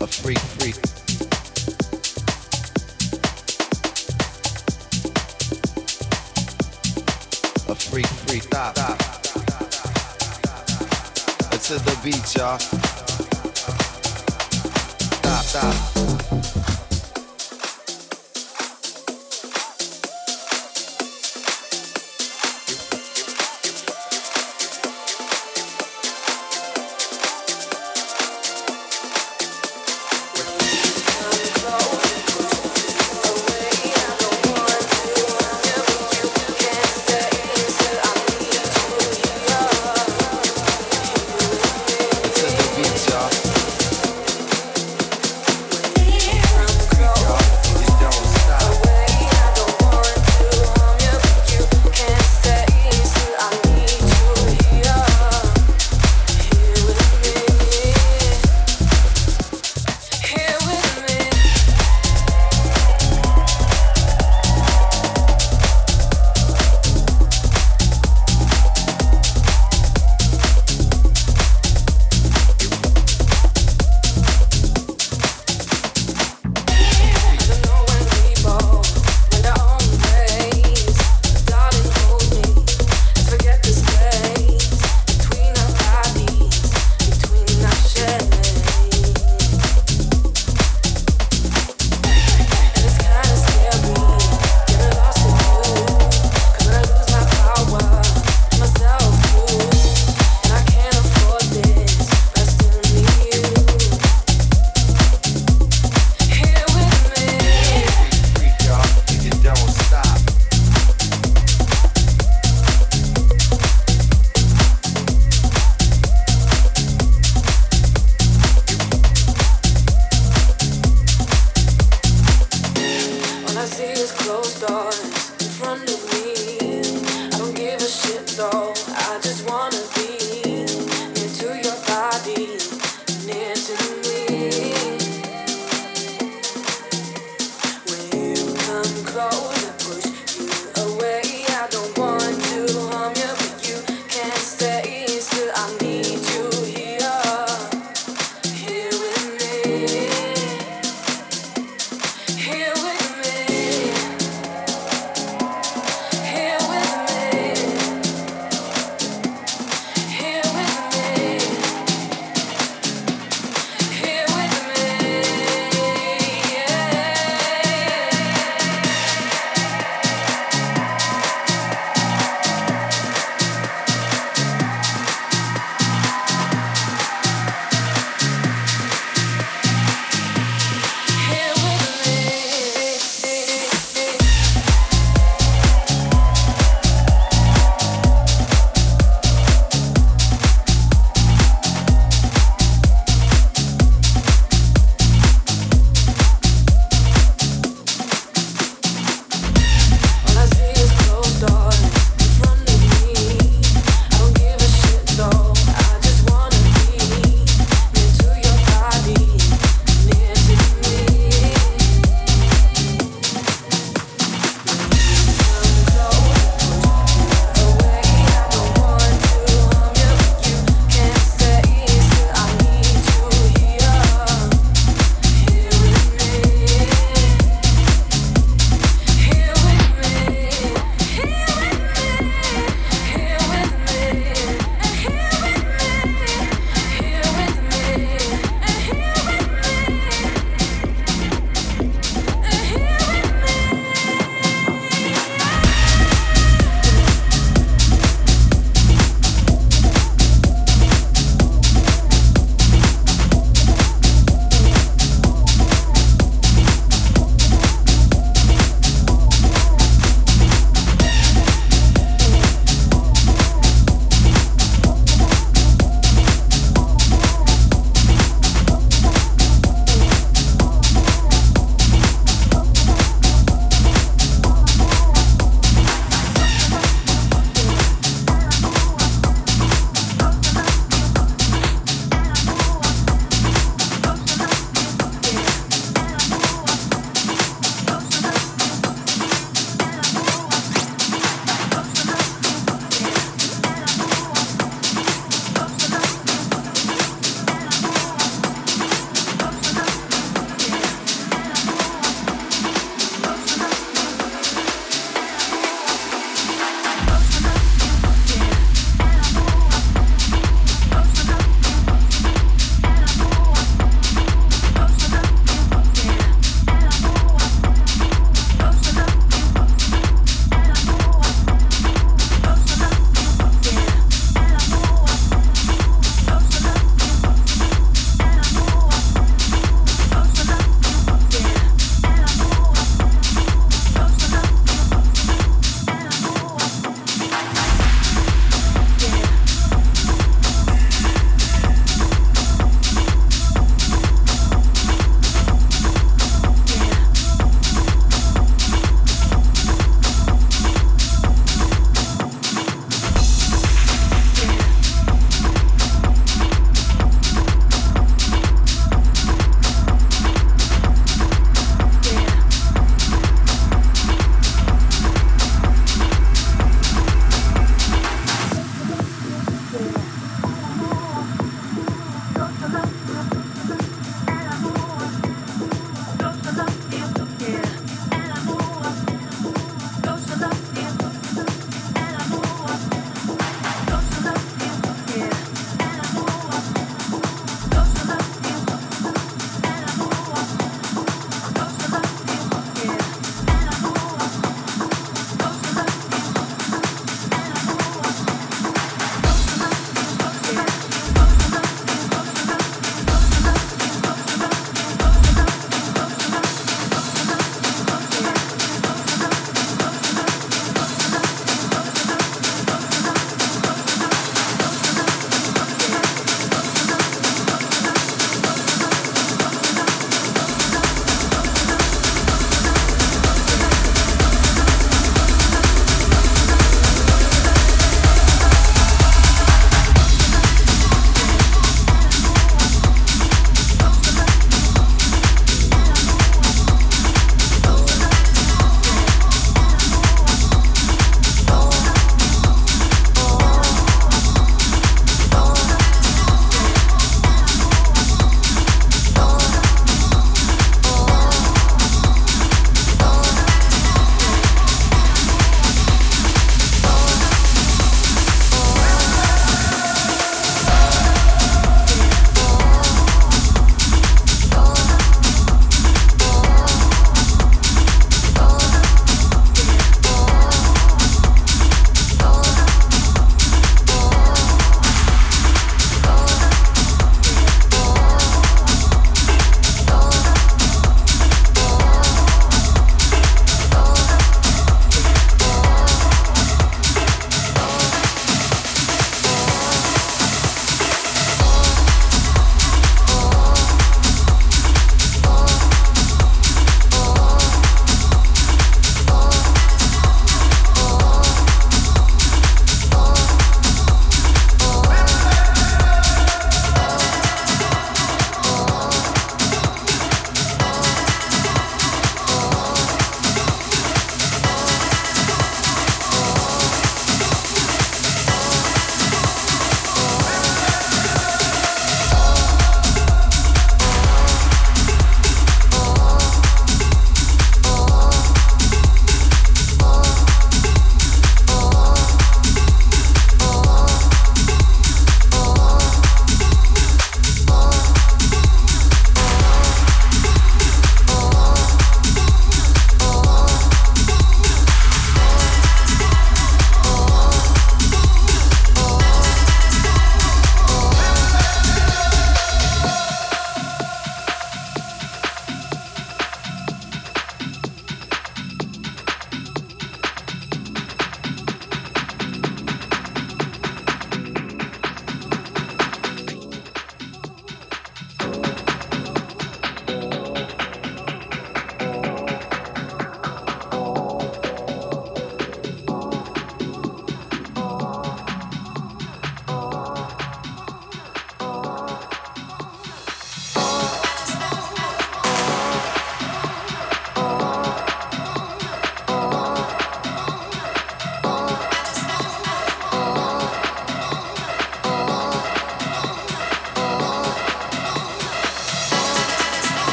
a freak, freak. A freak, freak, stop. To the beat, y'all. Stop, stop.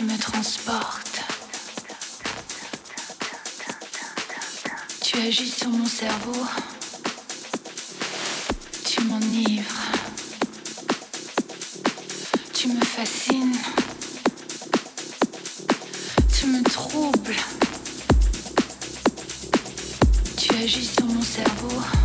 tu me transportes. Tu agis sur mon cerveau. Tu m'enivres. Tu me fascines. Tu me troubles. Tu agis sur mon cerveau.